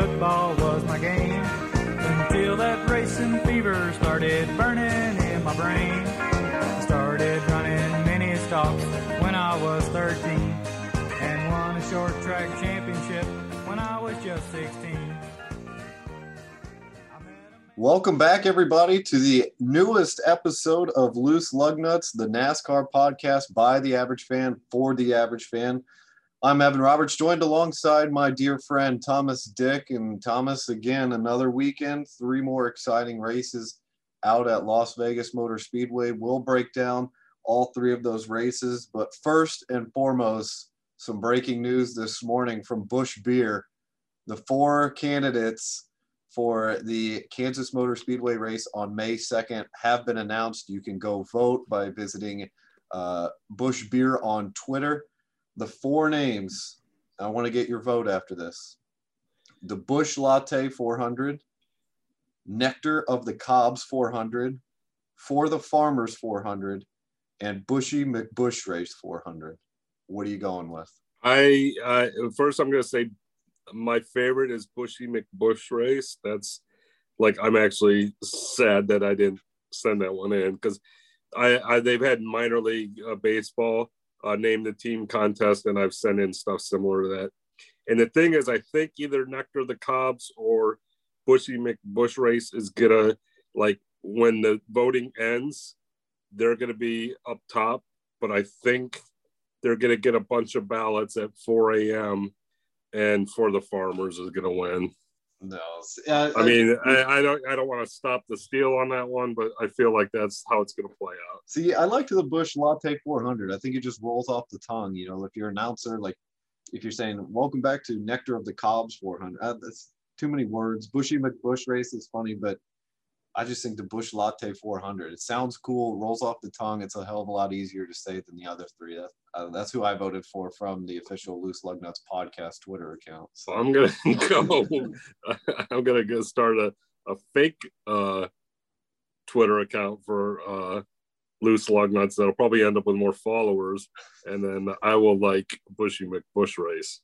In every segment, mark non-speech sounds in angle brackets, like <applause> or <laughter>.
football was my game. Until that racing fever started burning in my brain. I started running mini stocks when I was 13 and won a short track championship when I was just 16. Welcome back, everybody, to the newest episode of Loose Lug Nuts, the NASCAR podcast by the average fan for the average fan. I'm Evan Roberts, joined alongside my dear friend Thomas Dick. And Thomas, again, another weekend, three more exciting races out at Las Vegas Motor Speedway. We'll break down all three of those races. But first and foremost, some breaking news this morning from Busch Beer. The four candidates for the Kansas Motor Speedway race on May 2nd have been announced. You can go vote by visiting uh, Busch Beer on Twitter. The four names, I want to get your vote after this. The Busch Latte 400, Nectar of the Cobs 400, For the Farmers 400, and Buschy McBusch Race 400. What are you going with? I uh, first I'm going to say my favorite is Buschy McBusch race. That's like I'm actually sad that I didn't send that one in because I, I, they've had minor league uh, baseball uh, name the team contest, and I've sent in stuff similar to that. And the thing is, I think either Nectar the Cobs or Buschy McBusch race is gonna like when the voting ends, they're gonna be up top. But I think they're gonna get a bunch of ballots at 4 a.m and for the farmers is to win. No, uh, I mean, I, I, don't, I don't want to stop the steal on that one, but I feel like that's how it's going to play out. See, I like the Busch Latte 400. I think it just rolls off the tongue. You know, if you're an announcer, like if you're saying "Welcome back to Nectar of the Cobs 400," uh, that's too many words. Buschy McBusch race is funny, but I just think the Busch Latte 400. It sounds cool, rolls off the tongue. It's a hell of a lot easier to say than the other three. That's, uh, that's who I voted for from the official Loose Lug Nuts podcast Twitter account. So I'm gonna <laughs> go. <laughs> I'm gonna go start a, a fake uh, Twitter account for uh, Loose Lug Nuts that'll probably end up with more followers, and then I will like Buschy McBusch race.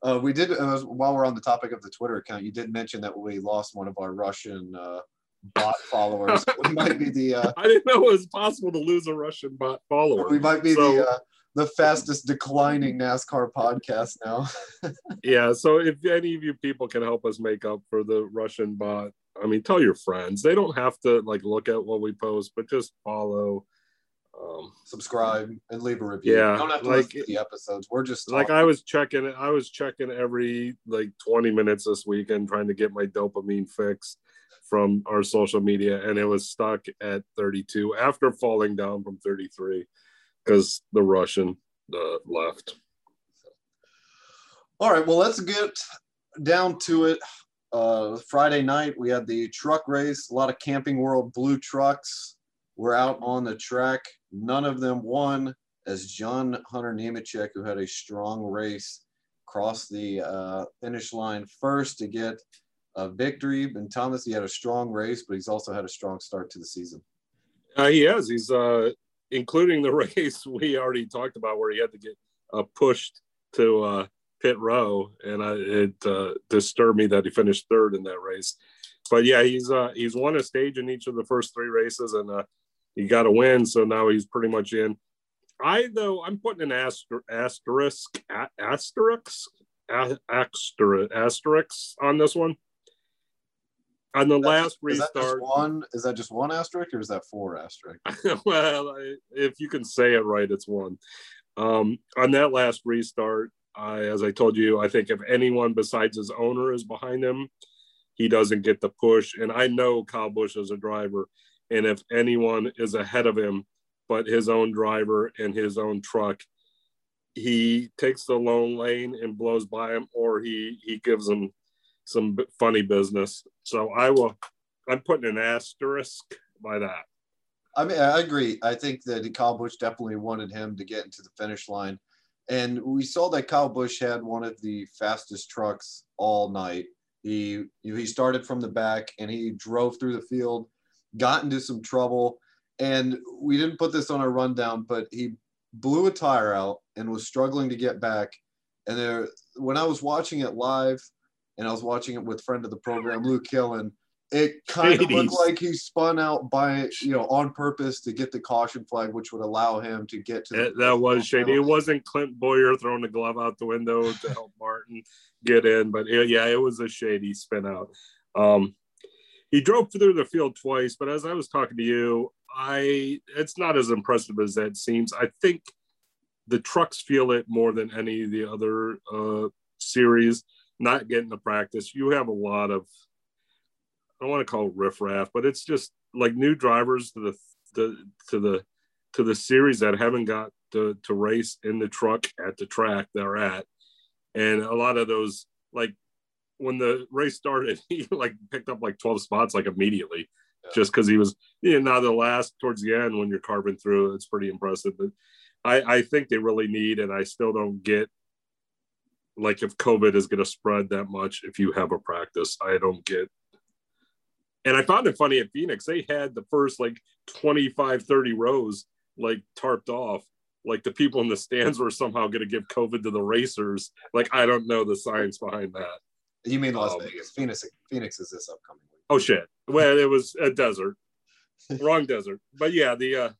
Uh, we did uh, while we're on the topic of the Twitter account. You did mention that we lost one of our Russian uh, bot followers. <laughs> we might be the. Uh, I didn't know it was possible to lose a Russian bot follower. We might be so, the uh, the fastest declining NASCAR podcast now. <laughs> yeah, so if any of you people can help us make up for the Russian bot, I mean, tell your friends. They don't have to like look at what we post, but just follow. Um, subscribe and leave a review. Yeah, you don't have to like, listen to the episodes. We're just talking. like I was checking. I was checking every like 20 minutes this weekend, trying to get my dopamine fix from our social media, and it was stuck at 32 after falling down from 33 because the Russian uh, left. All right, well, let's get down to it. Uh, Friday night, we had the truck race, a lot of Camping World blue trucks were out on the track. None of them won as John Hunter Nemechek, who had a strong race, crossed the uh, finish line first to get a victory. And Thomas, he had a strong race, but he's also had a strong start to the season. Uh, he has. He's uh, including the <laughs> race we already talked about where he had to get uh, pushed to uh, pit row, and I, it uh, disturbed me that he finished third in that race. But yeah, he's uh, he's won a stage in each of the first three races, and uh, he got a win, so now he's pretty much in. I though I'm putting an aster- asterisk asterisk asterisk asterisk on this one on the last restart. Is that one is that just one asterisk or is that four asterisk? <laughs> well, I, if you can say it right, it's one. Um, on that last restart, I, as I told you, I think if anyone besides his owner is behind him, he doesn't get the push. And I know Kyle Busch is a driver, and if anyone is ahead of him, but his own driver and his own truck, he takes the lone lane and blows by him, or he he gives him some funny business. So I will. I'm putting an asterisk by that. I mean, I agree. I think that Kyle Busch definitely wanted him to get into the finish line, and we saw that Kyle Busch had one of the fastest trucks all night. He he started from the back and he drove through the field, got into some trouble, and we didn't put this on our rundown, but he blew a tire out and was struggling to get back. And there, when I was watching it live, and I was watching it with friend of the program, Luke Killen. It kind of looked like he spun out by you know on purpose to get the caution flag, which would allow him to get to. The, that was shady. It wasn't Clint Bowyer throwing the glove out the window to help <laughs> Martin get in, but it, yeah, it was a shady spin out. Um, he drove through the field twice, but as I was talking to you, I it's not as impressive as that seems. I think the trucks feel it more than any of the other uh, series. Not getting to practice, you have a lot of I don't want to call it riffraff, but it's just like new drivers to the, the to the to the series that haven't got to, to race in the truck at the track they're at. And a lot of those, like when the race started, <laughs> he like picked up like 12 spots like immediately yeah. just because he was, you know, now the last towards the end when you're carving through, it's pretty impressive. But I, I think they really need, and I still don't get like if COVID is going to spread that much if you have a practice. I don't get and I found it funny at Phoenix, they had the first like 25, 30 rows like tarped off. Like the people in the stands were somehow going to give COVID to the racers. Like, I don't know the science behind that. You mean Las um, Vegas? Phoenix, Phoenix is this upcoming week. Oh, shit. Well, it was a desert, wrong desert. But yeah, the, uh,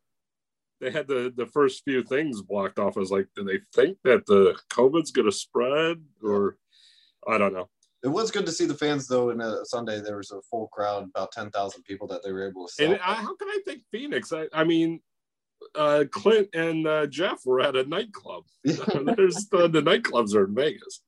they had the the first few things blocked off. I was like, do they think that the COVID's going to spread, or I don't know it was good to see the fans though. In a Sunday, there was a full crowd, about ten thousand people that they were able to. And I, how can I think Phoenix? I, I mean, uh, Clint and uh, Jeff were at a nightclub. <laughs> <laughs> There's the, the nightclubs are in Vegas.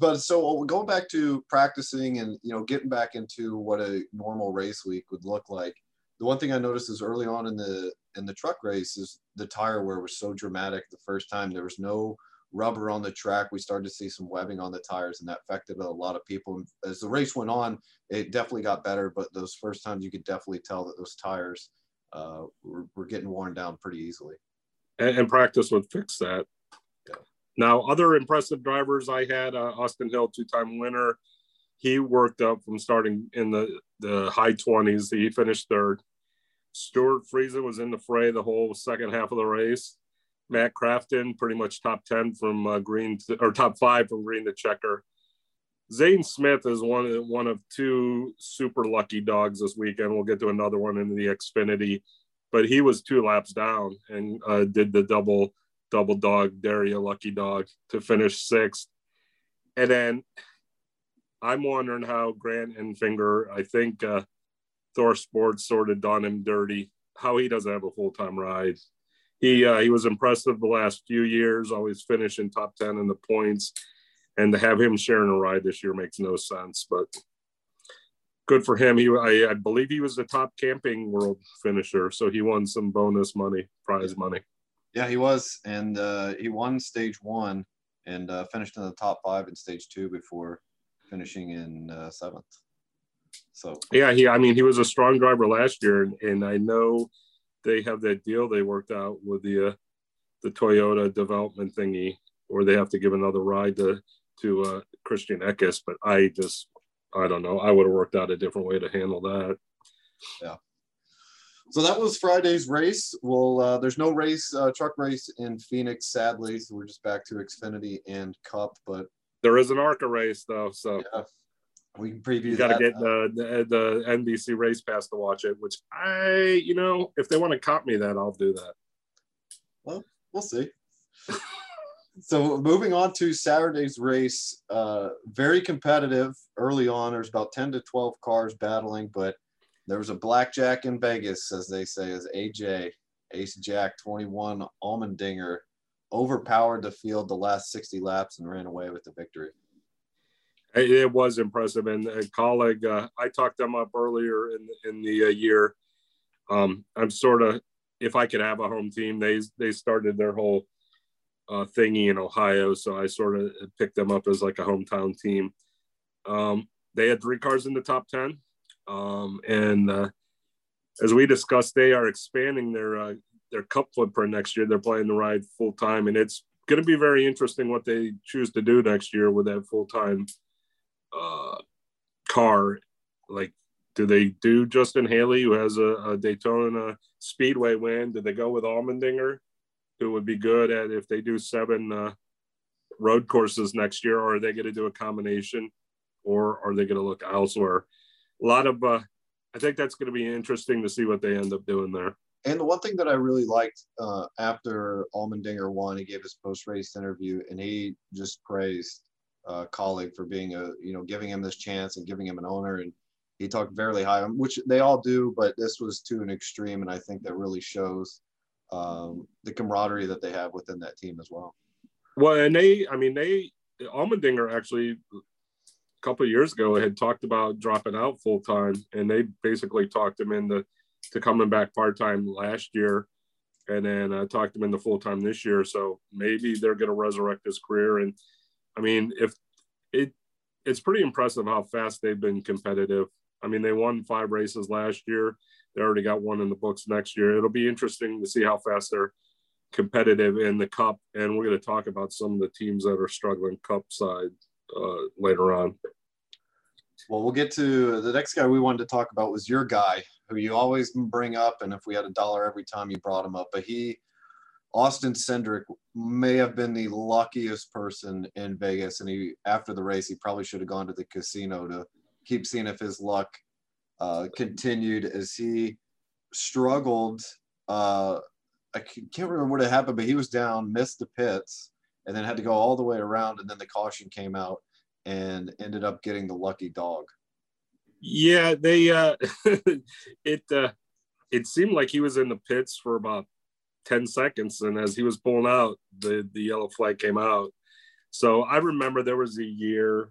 But so going back to practicing and you know getting back into what a normal race week would look like. The one thing I noticed is early on in the in the truck race is the tire wear was so dramatic the first time. There was no rubber on the track. We started to see some webbing on the tires, and that affected a lot of people. And as the race went on, it definitely got better. But those first times, you could definitely tell that those tires uh, were, were getting worn down pretty easily. And, and practice would fix that. Yeah. Now, other impressive drivers I had uh, Austin Hill, two time winner. He worked up from starting in the, the high 20s. He finished third. Stewart Friesen was in the fray the whole second half of the race. Matt Crafton, pretty much top 10 from uh, green to, or top five from green to checker. Zane Smith is one of one of two super lucky dogs this weekend. We'll get to another one in the Xfinity, but he was two laps down and uh, did the double double dog Daria lucky dog to finish sixth. And then I'm wondering how Grant Enfinger. I think uh, Thor Sports sort of done him dirty, how he doesn't have a full time ride he uh, he was impressive the last few years, always finishing top ten in the points, and to have him sharing a ride this year makes no sense. But good for him. He I, I believe he was the top camping world finisher, so he won some bonus money, prize money. Yeah, he was, and uh, he won stage one and uh, finished in the top five in stage two before finishing in uh, seventh. So yeah, he I mean he was a strong driver last year, and, and I know they have that deal they worked out with the uh, the Toyota development thingy, or they have to give another ride to to uh, Christian Eckes. But I just I don't know. I would have worked out a different way to handle that. Yeah. So that was Friday's race. Well, uh, there's no race, uh, truck race in Phoenix, sadly. So we're just back to Xfinity and Cup. But there is an ARCA race though, so yeah we can preview. You got to get the, the, the NBC race pass to watch it, which I, you know, if they want to cop me that, I'll do that. Well, we'll see. so moving on to Saturday's race, uh, very competitive early on. There's about 10 to 12 cars battling, but there was a blackjack in Vegas, as they say, as AJ Ace Jack 21 Allmendinger overpowered the field the last 60 laps and ran away with the victory. It was impressive, and a Kaulig uh, I talked them up earlier in the, in the uh, year. Um, I'm sort of if I could have a home team, they they started their whole uh, thingy in Ohio, so I sort of picked them up as like a hometown team. Um, they had three cars in the top ten, um, and uh, as we discussed, they are expanding their uh, their cup footprint next year. They're playing the ride full time, and it's going to be very interesting what they choose to do next year with that full time uh, car, like do they do Justin Haley, who has a, a, Daytona Speedway win? Do they go with Allmendinger, who would be good at if they do seven uh, road courses next year, or are they going to do a combination? or are they going to look elsewhere? A lot of, uh, I think that's going to be interesting to see what they end up doing there. And the one thing that I really liked uh, after Allmendinger won, he gave his post race interview and he just praised uh, Kaulig for being a, you know, giving him this chance and giving him an owner. And he talked fairly high, which they all do, but this was to an extreme. And I think that really shows um, the camaraderie that they have within that team as well. Well, and they, I mean, they, Allmendinger actually a couple years ago had talked about dropping out full time, and they basically talked him into to coming back part time last year, and then uh, talked him into full time this year. So maybe they're going to resurrect his career. And I mean, if it, it's pretty impressive how fast they've been competitive. I mean, they won five races last year. They already got one in the books next year. It'll be interesting to see how fast they're competitive in the cup. And we're going to talk about some of the teams that are struggling cup side uh, later on. Well, we'll get to the next guy we wanted to talk about was your guy, who you always bring up, and if we had a dollar every time you brought him up, but he, Austin Cindric, may have been the luckiest person in Vegas, and he after the race he probably should have gone to the casino to keep seeing if his luck uh, continued as he struggled. Uh, I can't remember what had happened, but he was down, missed the pits, and then had to go all the way around, and then the caution came out and ended up getting the lucky dog. Yeah, they uh <laughs> it uh it seemed like he was in the pits for about 10 seconds and as he was pulling out the the yellow flag came out. So I remember there was a year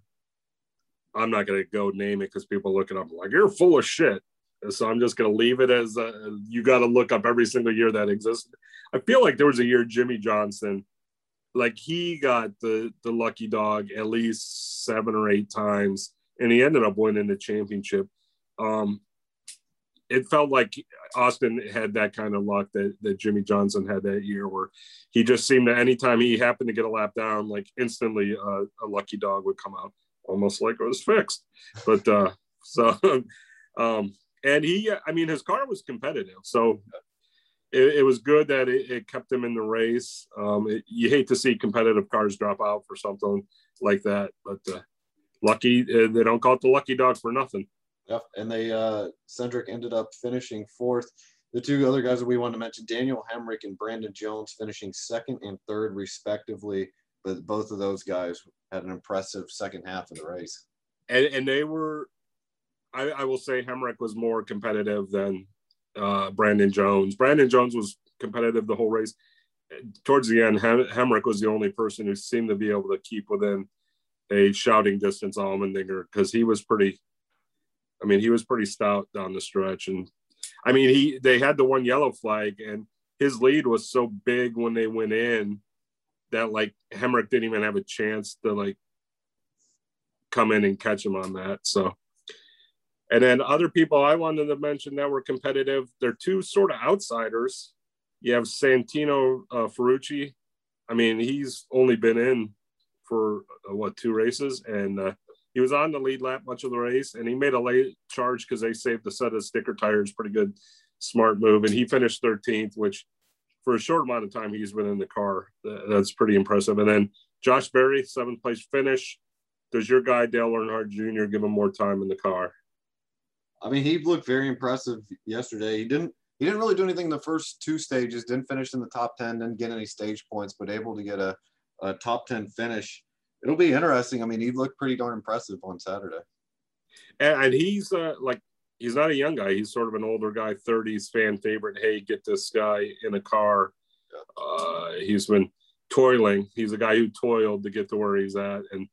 I'm not going to go name it because people look it up like you're full of shit. So I'm just going to leave it as uh, you got to look up every single year that existed. I feel like there was a year Jimmie Johnson, like he got the the lucky dog at least seven or eight times, and he ended up winning the championship. Um, it felt like Austin had that kind of luck that, that Jimmie Johnson had that year, where he just seemed to anytime he happened to get a lap down, like instantly uh, a lucky dog would come out, almost like it was fixed. But uh, <laughs> so, um, and he, I mean, his car was competitive, so it, it was good that it, it, kept him in the race. Um, it, you hate to see competitive cars drop out for something like that, but uh, lucky uh, they don't call it the lucky dog for nothing. Yep, and they uh, Cindric ended up finishing fourth. The two other guys that we want to mention, Daniel Hemric and Brandon Jones, finishing second and third respectively. But both of those guys had an impressive second half of the race. And, and they were, I, I will say, Hemric was more competitive than uh, Brandon Jones. Brandon Jones was competitive the whole race. Towards the end, Hem- Hemric was the only person who seemed to be able to keep within a shouting distance of Allmendinger because he was pretty. I mean, he was pretty stout down the stretch, and I mean, he they had the one yellow flag, and his lead was so big when they went in that like Hemric didn't even have a chance to like come in and catch him on that. So and then other people I wanted to mention that were competitive, they're two sort of outsiders. You have Santino uh, Ferrucci. I mean, he's only been in for uh, what two races, and uh, he was on the lead lap much of the race, and he made a late charge because they saved the set of sticker tires. Pretty good, smart move, and he finished 13th, which for a short amount of time he's been in the car, that's pretty impressive. And then Josh Berry, seventh place finish. Does your guy Dale Earnhardt Jr. give him more time in the car? I mean, he looked very impressive yesterday. He didn't he didn't really do anything in the first two stages. Didn't finish in the top ten. Didn't get any stage points, but able to get a, a top ten finish. It'll be interesting. I mean, he looked pretty darn impressive on Saturday. And, and he's uh, like he's not a young guy. He's sort of an older guy, 30s fan favorite. Hey, get this guy in a car. Uh, he's been toiling. He's a guy who toiled to get to where he's at, and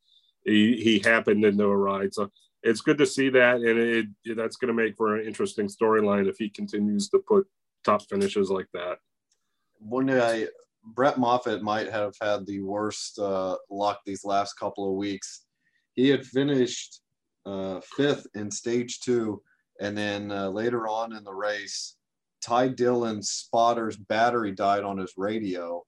he he happened into a ride. So it's good to see that, and it, it that's going to make for an interesting storyline if he continues to put top finishes like that. One day, Brett Moffitt might have had the worst uh, luck these last couple of weeks. He had finished uh, fifth in stage two, and then uh, later on in the race, Ty Dillon's spotter's battery died on his radio.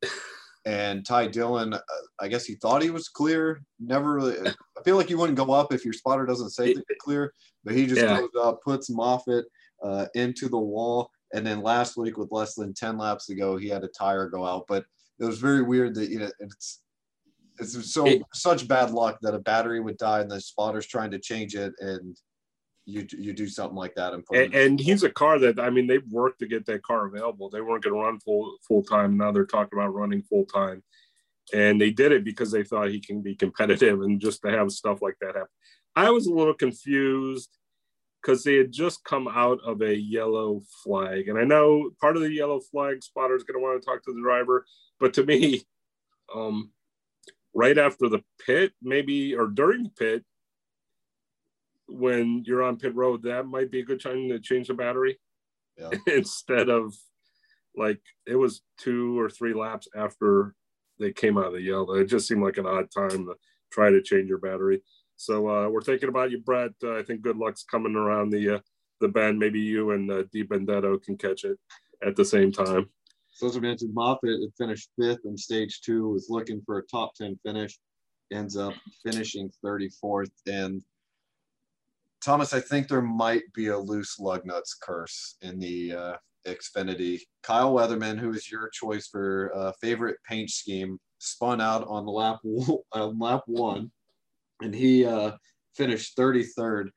And Ty Dillon, uh, I guess he thought he was clear. Never really. I feel like you wouldn't go up if your spotter doesn't say that it's clear, but he just yeah. goes up, puts Moffitt uh, into the wall, and then last week with less than ten laps to go, he had a tire go out. But it was very weird that you know it's it's so It- such bad luck that a battery would die and the spotter's trying to change it and you you do something like that and put and, and he's a car that I mean they've worked to get that car available. They weren't going to run full full time. Now they're talking about running full time, and they did it because they thought he can be competitive and just to have stuff like that happen. I was a little confused because they had just come out of a yellow flag, and I know part of the yellow flag spotter is going to want to talk to the driver, but to me, <laughs> um, right after the pit, maybe or during the pit, when you're on pit road, that might be a good time to change the battery Yeah. <laughs> instead of like it was two or three laps after they came out of the yellow. It just seemed like an odd time to try to change your battery. So uh, we're thinking about you, Brett. Uh, I think good luck's coming around the uh, the bend. Maybe you and uh, DiBenedetto can catch it at the same time. So as I mentioned, Moffitt had finished fifth in stage two, was looking for a top 10 finish, ends up finishing 34th. And Thomas, I think there might be a loose lug nuts curse in the uh, Xfinity. Kyle Weatherman, who is your choice for uh, favorite paint scheme, spun out on lap, <laughs> on lap one, and he uh, finished 33rd.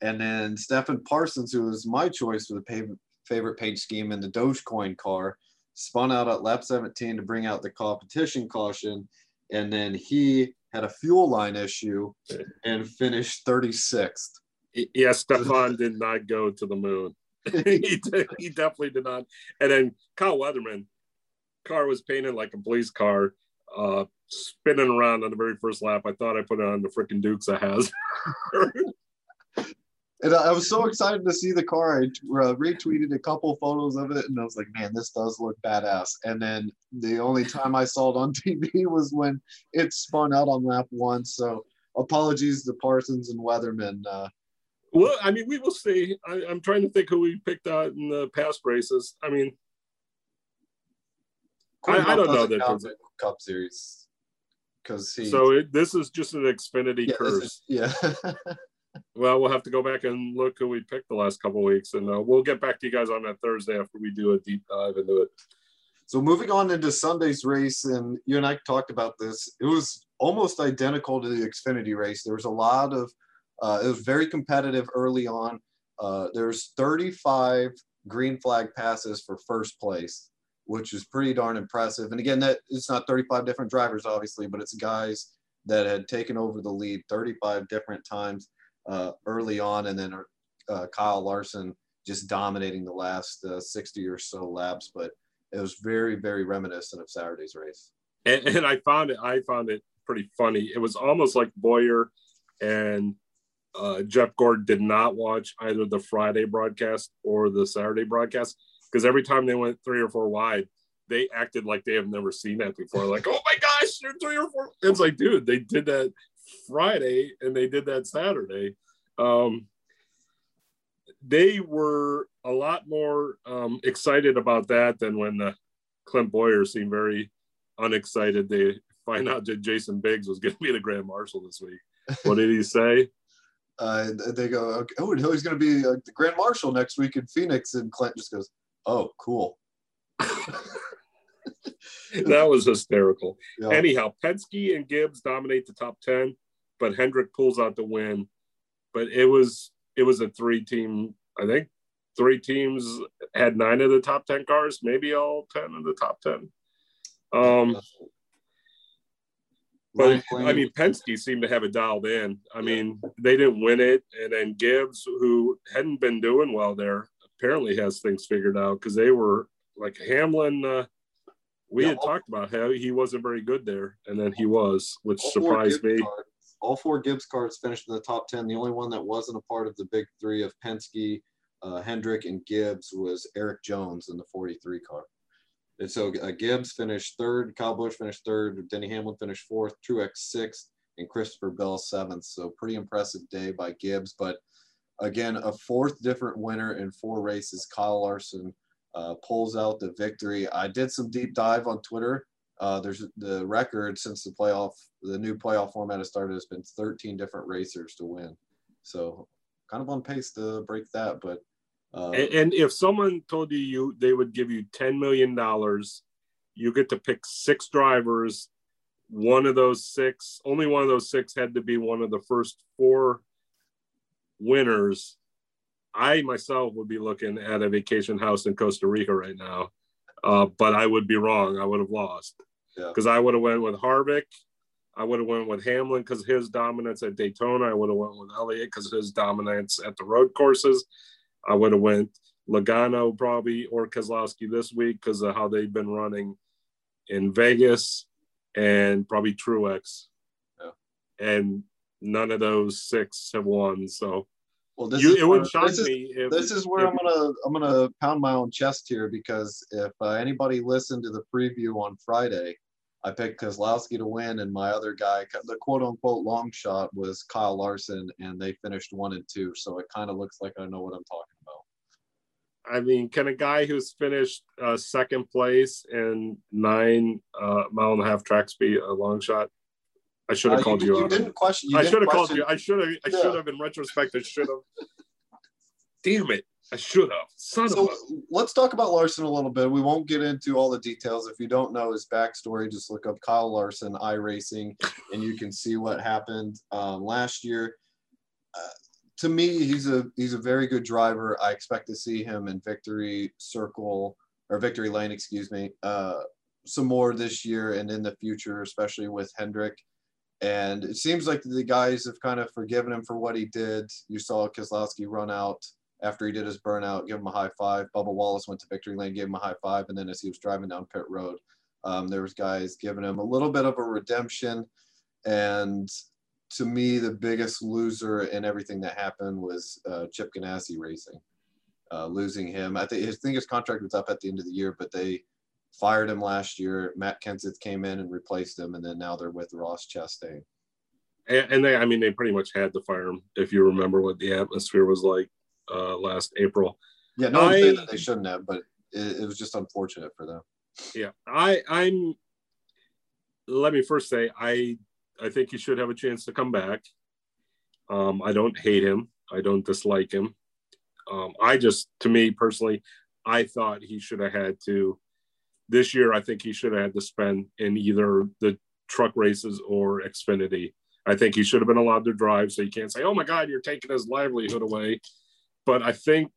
And then Stefan Parsons, who was my choice for the pa- favorite paint scheme in the Dogecoin car, spun out at lap 17 to bring out the competition caution. And then he had a fuel line issue and finished 36th. Yeah, Stefan did not go to the moon. <laughs> he, did, he definitely did not. And then Kyle Weatherman, car was painted like a police car, uh, spinning around on the very first lap. I thought I put it on the freaking Dukes of Hazzard. <laughs> And I I was so excited to see the car. I uh, retweeted a couple photos of it, and I was like, "Man, this does look badass." And then the only time I saw it on <laughs> TV was when it spun out on lap one. So apologies to Parsons and Weatherman. Uh, well, I mean, we will see. I, I'm trying to think who we picked out in the past races. I mean, I- I don't know that count Cup Series because he. so it, this is just an Xfinity yeah, curse. is- yeah. <laughs> Well, we'll have to go back and look who we picked the last couple of weeks, and uh, we'll get back to you guys on that Thursday after we do a deep dive into it. So moving on into Sunday's race, and you and I talked about this. It was almost identical to the Xfinity race. There was a lot of, uh, it was very competitive early on. Uh, there's 35 green flag passes for first place, which is pretty darn impressive. And again, that it's not 35 different drivers, obviously, but it's guys that had taken over the lead 35 different times uh, early on, and then uh, Kyle Larson just dominating the last uh, 60 or so laps. But it was very, very reminiscent of Saturday's race. and, and I found it. I found it pretty funny. It was almost like Bowyer and uh, Jeff Gordon did not watch either the Friday broadcast or the Saturday broadcast because every time they went three or four wide, they acted like they have never seen that before. Like, oh my gosh, you're three or four. It's like, dude, they did that Friday and they did that Saturday. Um, they were a lot more um, excited about that than when uh, Clint Bowyer seemed very unexcited. They find out that Jason Biggs was going to be the Grand Marshal this week. What did he say? <laughs> Uh, they go, okay, oh, no, he's going to be uh, the Grand Marshal next week in Phoenix. And Clint just goes, oh, cool. <laughs> that was hysterical. Yeah. Anyhow, Penske and Gibbs dominate the top 10, but Hendrick pulls out the win. But it was it was a three team, I think three teams had nine of the top 10 cars, maybe all 10 of the top 10. Um, but I mean, Penske seemed to have it dialed in. I mean, they didn't win it, and then Gibbs, who hadn't been doing well there, apparently has things figured out because they were like Hamlin. Uh, we Yeah, had talked about how he wasn't very good there, and then he was, which surprised me. cars- all four Gibbs cars finished in the top 10. The only one that wasn't a part of the big three of Penske, uh, Hendrick, and Gibbs was Erik Jones in the 43 car. And so uh, Gibbs finished third, Kyle Busch finished third, Denny Hamlin finished fourth, Truex sixth, and Christopher Bell seventh. So pretty impressive day by Gibbs. But again, a fourth different winner in four races. Kyle Larson uh, pulls out the victory. I did some deep dive on Twitter. Uh, there's the record since the playoff, the new playoff format has started. Has been 13 different racers to win. So kind of on pace to break that. But uh, And, and if someone told you you they would give you ten million dollars, you get to pick six drivers one of those six, only one of those six had to be one of the first four winners, I myself would be looking at a vacation house in Costa Rica right now. Uh, but I would be wrong. I would have lost because yeah. I would have went with Harvick. I would have went with Hamlin because his dominance at Daytona. I would have went with Elliott because his dominance at the road courses. I would have went Logano probably or Keselowski this week because of how they've been running in Vegas and probably Truex. Yeah. And none of those six have won. So well, this you, is it would shock this me. Is, if, this is where if, I'm gonna I'm gonna pound my own chest here because if uh, anybody listened to the preview on Friday, I picked Keselowski to win, and my other guy, the quote unquote long shot, was Kyle Larson, and they finished one and two. So it kind of looks like I know what I'm talking about. I mean, can a guy who's finished uh, second place in nine uh, mile and a half tracks be a long shot? I should have uh, called you, you, you Didn't question. You I should have called you. I should have. I should have. In retrospect, I should have. Damn it! I should have. Son so of a. Let's talk about Larson a little bit. We won't get into all the details. If you don't know his backstory, just look up Kyle Larson iRacing, and you can see what happened um, last year. Uh, to me, he's a he's a very good driver. I expect to see him in victory circle or victory lane, excuse me, uh, some more this year and in the future, especially with Hendrick. And it seems like the guys have kind of forgiven him for what he did. You saw Keselowski run out after he did his burnout, give him a high five. Bubba Wallace went to victory lane, gave him a high five, and then as he was driving down pit road, um, there was guys giving him a little bit of a redemption. And to me, the biggest loser in everything that happened was uh, Chip Ganassi Racing, uh, losing him. I think, I think his contract was up at the end of the year, but they fired him last year. Matt Kenseth came in and replaced him, and then now they're with Ross Chastain. And, and they, I mean, they pretty much had to fire him if you remember what the atmosphere was like uh, last April. Yeah, no saying that they shouldn't have, but it, it was just unfortunate for them. Yeah, I, I'm. Let me first say, I, I think he should have a chance to come back. Um, I don't hate him. I don't dislike him. Um, I just, to me personally, I thought he should have had to this year, I think he should have had to spend in either the truck races or Xfinity. I think he should have been allowed to drive, so you can't say, "Oh my God, you're taking his livelihood away." But I think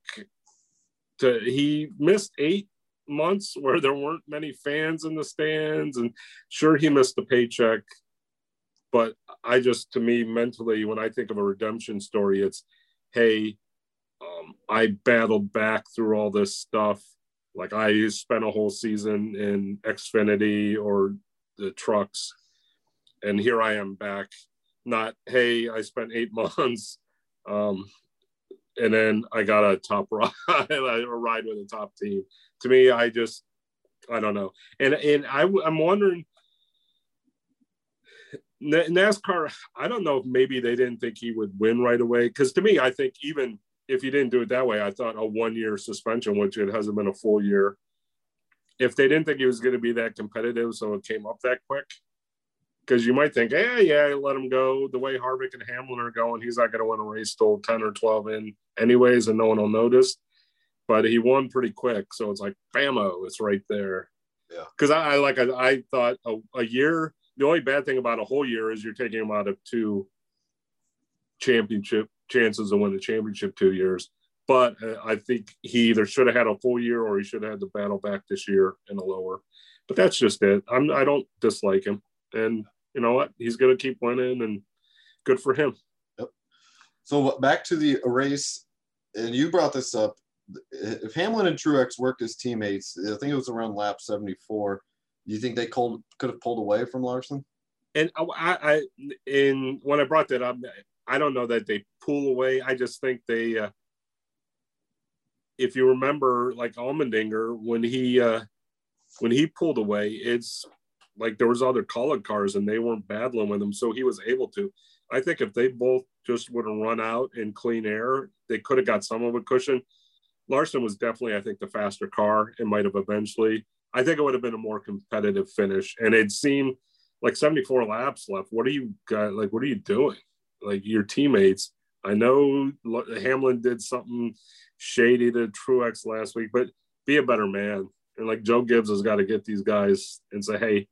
to, he missed eight months where there weren't many fans in the stands, and sure he missed the paycheck. But I just, to me, mentally, when I think of a redemption story, it's, "Hey, um, I battled back through all this stuff." Like I spent a whole season in Xfinity or the trucks, and here I am back. Not hey, I spent eight <laughs> months, um, and then I got a top ride, <laughs> a ride with a top team. To me, I just I don't know, and and I I'm wondering. NASCAR, I don't know if maybe they didn't think he would win right away. Because to me, I think even if you didn't do it that way, I thought a one year suspension, which it hasn't been a full year. If they didn't think he was going to be that competitive, so it came up that quick, because you might think, yeah, yeah, let him go. The way Harvick and Hamlin are going, he's not going to win a race till 10 or 12 in, anyways, and no one will notice. But he won pretty quick. So it's like, bammo, it's right there. Yeah. Because I, I, like, I, I thought a, a year, the only bad thing about a whole year is you're taking him out of two championship chances to win the championship two years. But uh, I think he either should have had a full year or he should have had the battle back this year in the lower. But that's just it. I'm I don't dislike him, and you know what? He's going to keep winning, and good for him. Yep. So back to the race, and you brought this up. If Hamlin and Truex worked as teammates, I think it was around lap 74. Do you think they could have pulled away from Larson? And I, I, in when I brought that up, I don't know that they pull away. I just think they, uh, if you remember, like Allmendinger, when he uh, when he pulled away, it's like there was other colored cars and they weren't battling with him, so he was able to. I think if they both just would have run out in clean air, they could have got some of a cushion. Larson was definitely, I think, the faster car. It might have eventually. I think it would have been a more competitive finish, and it seemed like 74 laps left. What are you got? Like, what are you doing? Like your teammates. I know Hamlin did something shady to Truex last week, but be a better man. And like Joe Gibbs has got to get these guys and say, hey,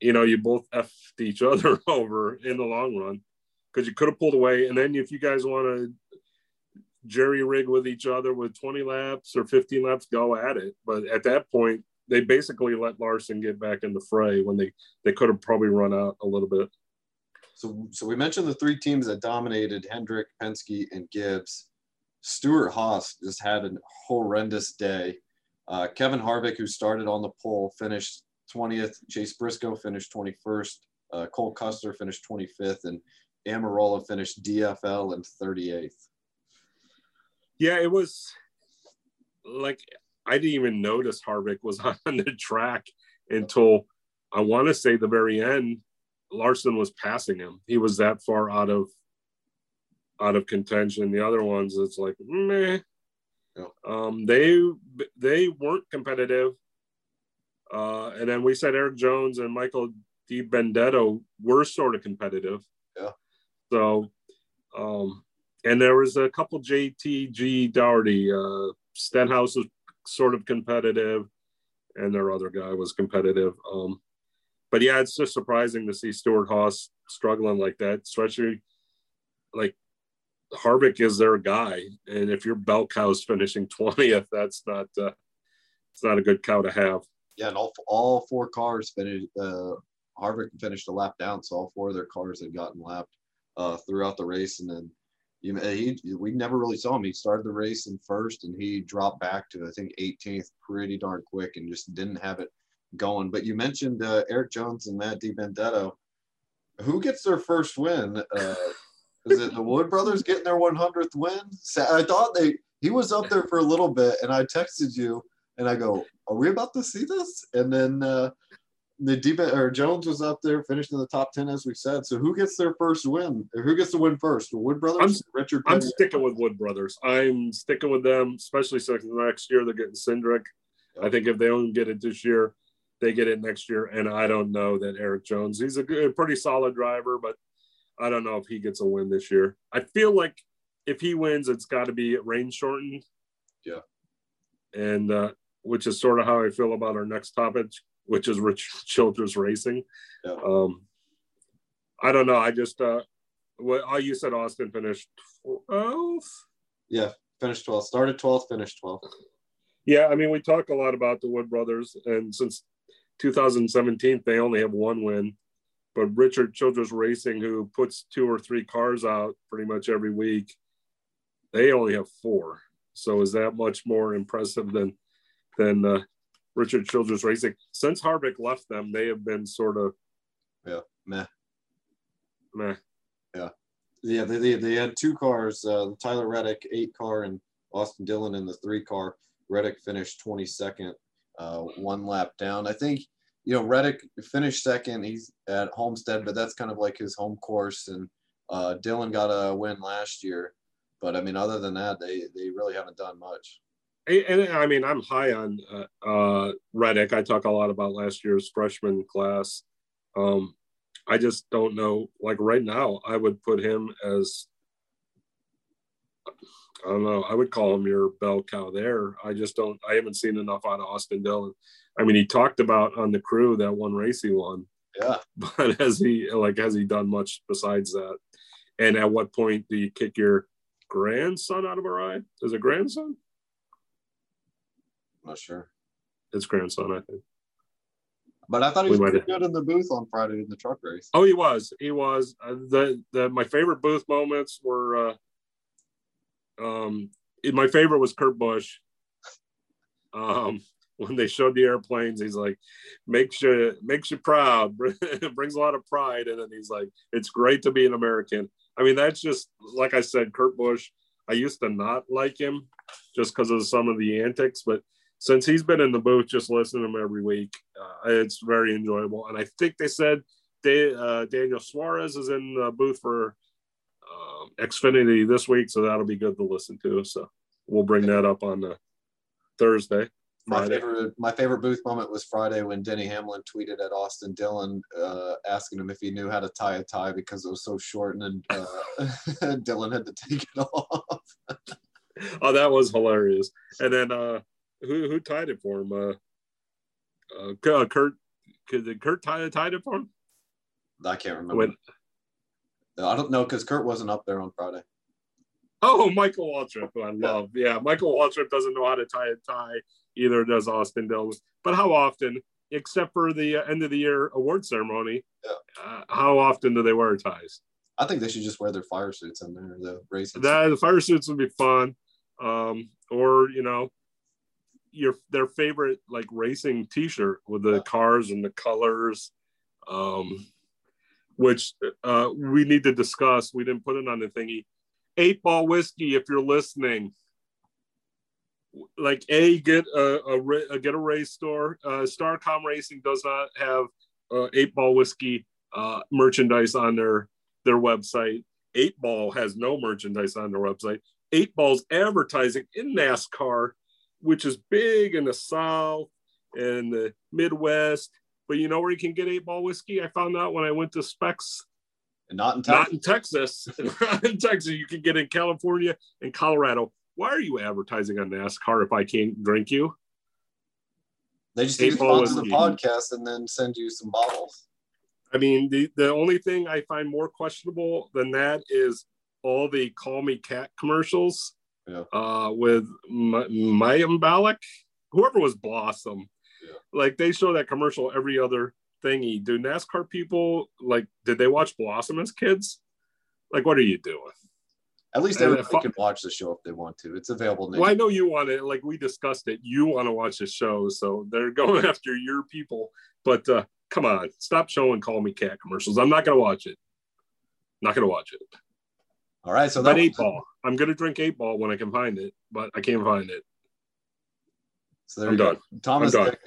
you know, you both effed each <laughs> other over in the long run because you could have pulled away. And then if you guys want to jerry rig with each other with 20 laps or 15 laps, go at it. But at that point, they basically let Larson get back in the fray when they they could have probably run out a little bit. So, so we mentioned the three teams that dominated Hendrick, Penske, and Gibbs. Stewart-Haas just had a horrendous day. Uh, Kevin Harvick, who started on the pole, finished 20th. Chase Briscoe finished 21st. Uh, Cole Custer finished 25th, and Almirola finished DFL in 38th. Yeah, it was like I didn't even notice Harvick was <laughs> on the track until I want to say the very end. Larson was passing him. He was that far out of out of contention. The other ones, it's like meh. Yeah. Um, they they weren't competitive. Uh, and then we said Erik Jones and Michael DiBenedetto were sort of competitive. Yeah. So, um, and there was a couple JTG Daugherty. Uh, Stenhouse was sort of competitive, and their other guy was competitive. Um, but yeah, it's just surprising to see Stewart-Haas struggling like that, especially like Harvick is their guy, and if your bell cow's finishing <laughs> twentieth, that's not uh, it's not a good cow to have. Yeah, and all all four cars finished. Uh, Harvick finished a lap down, so all four of their cars had gotten lapped uh, throughout the race, and then you he we never really saw him. He started the race in first, and he dropped back to I think 18th pretty darn quick, and just didn't have it going. But you mentioned uh, Erik Jones and Matt DiBenedetto. Who gets their first win? Uh, is it the <laughs> Wood brothers getting their 100th win? I thought they he was up there for a little bit, and I texted you and I go, "Are we about to see this?" And then uh, the deep or Jones was up there, finished in the top ten as we said. So who gets their first win? Or who gets the win first? The Wood brothers, I'm, Richard. I'm sticking with Wood brothers. I'm sticking with them, especially since next year they're getting Cindric. Yep. I think if they don't get it this year, they get it next year. And I don't know that Erik Jones. He's a good, pretty solid driver, but I don't know if he gets a win this year. I feel like if he wins, it's got to be rain shortened. Yeah. And uh, which is sort of how I feel about our next topic, which is Rich <laughs> Childress Racing. Yeah. Um, I don't know. I just uh, what oh, you said Austin finished 12th. Yeah, finished 12th. Started 12th, finished 12th. Yeah, I mean, we talk a lot about the Wood brothers, and since 2017, they only have one win. But Richard Childress Racing, who puts two or three cars out pretty much every week, they only have four. So is that much more impressive than than uh, Richard Childress Racing? Since Harvick left them, they have been sort of yeah meh. Meh. Yeah. Yeah they, they, they had two cars uh, Tyler Reddick eight car and Austin Dillon in the three car. Reddick finished 22nd uh, one lap down I think you know, Reddick finished second. He's at Homestead, but that's kind of like his home course. And uh, Dillon got a win last year, but I mean, other than that, they they really haven't done much. And, I mean, I'm high on uh, uh, Reddick. I talk a lot about last year's freshman class. Um, I just don't know. Like right now, I would put him as I don't know. I would call him your bell cow there. I just don't. I haven't seen enough out of Austin Dillon. I mean, he talked about on the crew that one race he won. Yeah. <laughs> But has he like has he done much besides that? And at what point do you kick your grandson out of a ride? Is it grandson? I'm not sure. It's grandson, I think. But I thought he was pretty good in the booth on Friday in the truck race. Oh, he was. He was. Uh, the the my favorite booth moments were. Uh, um, my favorite was Kurt Busch. Um, <laughs> when they showed the airplanes, he's like, makes you makes you proud, <laughs> brings a lot of pride, and then he's like, it's great to be an American. I mean, that's just like I said, Kurt Busch. I used to not like him just because of some of the antics, but since he's been in the booth, just listening to him every week, uh, it's very enjoyable. And I think they said they, uh, Daniel Suarez is in the booth for uh, Xfinity this week, so that'll be good to listen to. So we'll bring that up on the Thursday. My favorite, my favorite booth moment was Friday when Denny Hamlin tweeted at Austin Dillon, uh, asking him if he knew how to tie a tie because it was so short, and uh, <laughs> Dillon had to take it off. <laughs> oh, that was hilarious! And then uh, who who tied it for him? Uh, uh, Kurt Could did Kurt tie tied it for him? I can't remember. When, I don't know because Kurt wasn't up there on Friday. oh, Michael Waltrip, who I love. Yeah, Michael Waltrip doesn't know how to tie a tie. Either does Austin Dillon. But how often, except for the uh, end of the year award ceremony, Yeah. uh, how often do they wear ties? I think they should just wear their fire suits in there. The racing. That the fire suits would be fun, um, or you know, your their favorite like racing T-shirt with the Yeah. cars and the colors, um, which uh, we need to discuss. We didn't put it on the thingy. Eight Ball Whiskey, if you're listening, like a get a, a, a get a race store. Uh, Starcom Racing does not have uh, Eight Ball Whiskey uh, merchandise on their their website. Eight Ball has no merchandise on their website. Eight Ball's advertising in NASCAR, which is big in the South and the Midwest. But you know where you can get Eight Ball whiskey? I found out when I went to Spec's. and not in Not Texas. in Texas. <laughs> Not in Texas. You can get in California and Colorado. Why are you advertising on NASCAR if I can't drink you? They just need to Eight Ball sponsor the podcast and then send you some bottles. I mean, the, the only thing I find more questionable than that is all the Call Me Kat commercials Yeah. uh, with Mayim Bialik, whoever was Blossom. Yeah. Like they show that commercial every other thingy. Do NASCAR people like? Did they watch Blossom as kids? Like, what are you doing? At least everybody I- can watch the show if they want to. It's available now. Well, I know you want it. Like we discussed it. You want to watch the show, so they're <laughs> going after your people. But uh, come on, stop showing Call Me Kat commercials. I'm not gonna watch it. Not gonna watch it. All right, so But that eight ball. I'm gonna drink eight ball when I can find it, but I can't find it. So there I'm you go. Thomas Dick,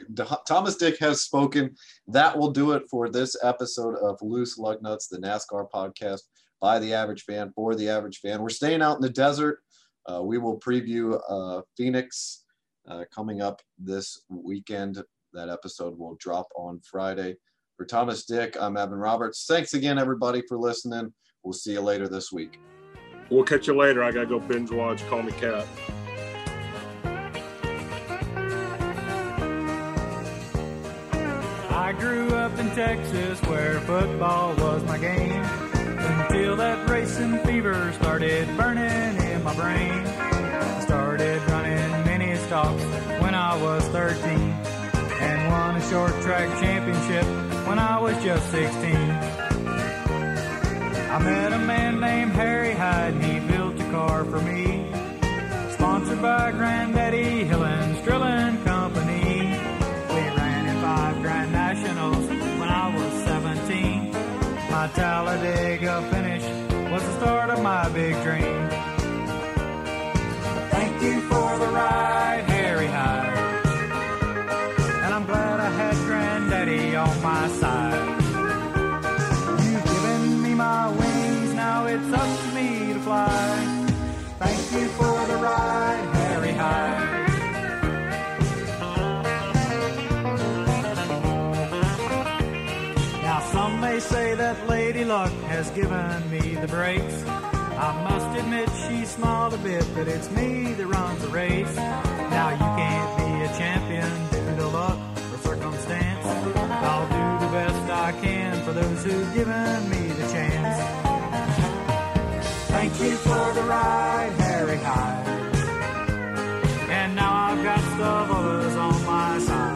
Thomas Dick has spoken. That will do it for this episode of Loose Lug Nuts, the NASCAR podcast by the average fan for the average fan. We're staying out in the desert. Uh, we will preview uh, Phoenix uh, coming up this weekend. That episode will drop on Friday. For Thomas Dick, I'm Evan Roberts. Thanks again, everybody, for listening. We'll see you later this week. We'll catch you later. I gotta go binge watch Call Me Kat. I grew up in Texas where football was my game. Until that racing fever started burning in my brain. I started running mini stocks when I was 13 and won a short track championship when I was just 16. I met a man named Harry Hyde and he built a car for me. Sponsored by Granddaddy Hill and big dream. Thank you for the ride, Harry Hyde. And I'm glad I had Granddaddy on my side. You've given me my wings, now it's up to me to fly. Thank you for the ride, Harry Hyde. Now some may say that Lady Luck has given me the breaks admit she smiled a bit, but it's me that runs the race. Now you can't be a champion due to luck or circumstance. I'll do the best I can for those who've given me the chance. Thank you for the ride, Harry Hyde. And now I've got the others on my side.